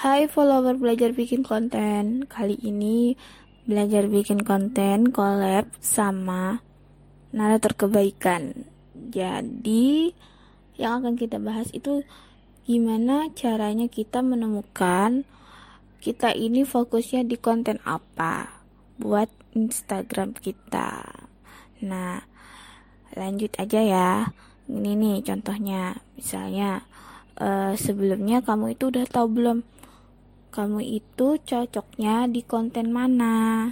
Hai follower belajar bikin konten. Kali ini belajar bikin konten collab sama narator kebaikan. Jadi yang akan kita bahas itu Gimana caranya kita menemukan Kita ini fokusnya di konten apa Buat Instagram kita. Nah lanjut aja ya. Ini nih contohnya. Misalnya uh, sebelumnya kamu itu udah tahu belum kamu itu cocoknya di konten mana?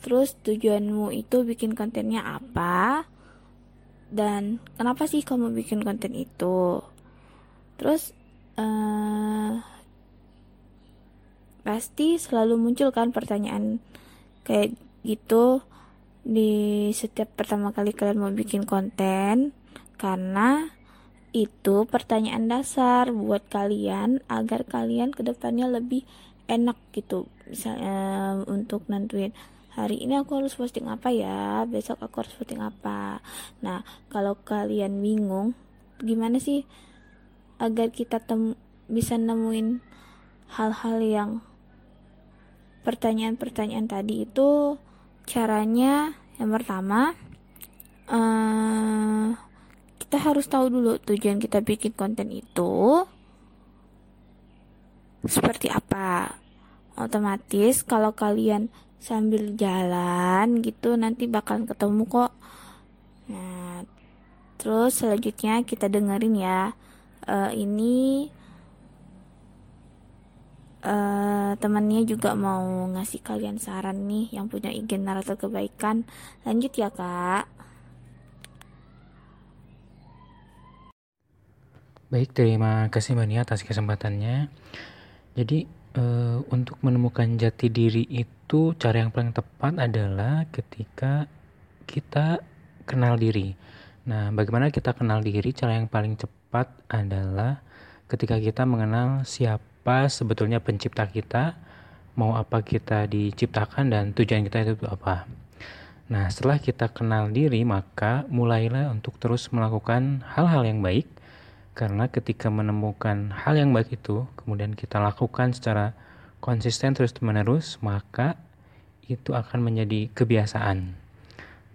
Terus tujuanmu itu bikin kontennya apa? Dan kenapa sih kamu bikin konten itu? Terus uh, pasti selalu muncul kan pertanyaan kayak gitu di setiap pertama kali kalian mau bikin konten. Karena itu pertanyaan dasar buat kalian agar kalian ke depannya lebih enak gitu. Misalnya untuk nentuin hari ini aku harus posting apa ya besok aku harus posting apa. Nah kalau kalian bingung gimana sih agar kita tem bisa nemuin hal-hal yang pertanyaan-pertanyaan tadi itu? Caranya yang pertama harus tahu dulu tujuan kita bikin konten itu seperti apa. Otomatis kalau kalian sambil jalan gitu nanti bakal ketemu kok. Nah, terus selanjutnya kita dengerin ya. Uh, ini uh, temannya juga mau ngasih kalian saran nih yang punya ingin narator kebaikan. Lanjut ya, Kak. Baik, terima kasih Mbak Nia atas kesempatannya. Jadi, uh, untuk menemukan jati diri itu cara yang paling tepat adalah ketika kita kenal diri. Nah, bagaimana kita kenal diri? Cara yang paling cepat adalah ketika kita mengenal siapa sebetulnya pencipta kita, mau apa kita diciptakan dan tujuan kita itu apa. Nah, setelah kita kenal diri, maka mulailah untuk terus melakukan hal-hal yang baik karena ketika menemukan hal yang baik itu, kemudian kita lakukan secara konsisten terus-menerus, maka itu akan menjadi kebiasaan.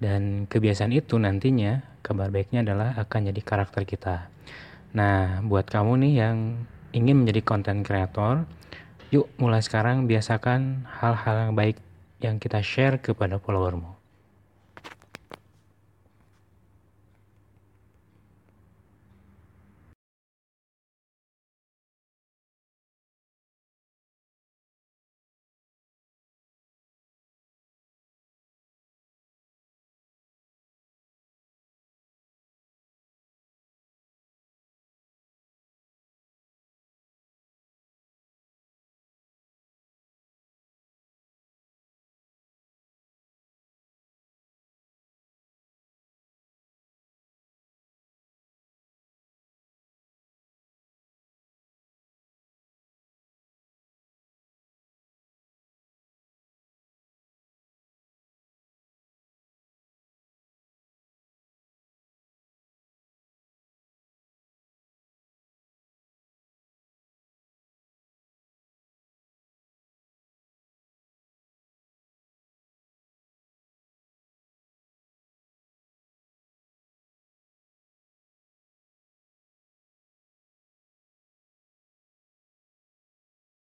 Dan kebiasaan itu nantinya, kabar baiknya adalah akan jadi karakter kita. Nah, buat kamu nih yang ingin menjadi konten kreator, yuk mulai sekarang biasakan hal-hal yang baik yang kita share kepada followermu.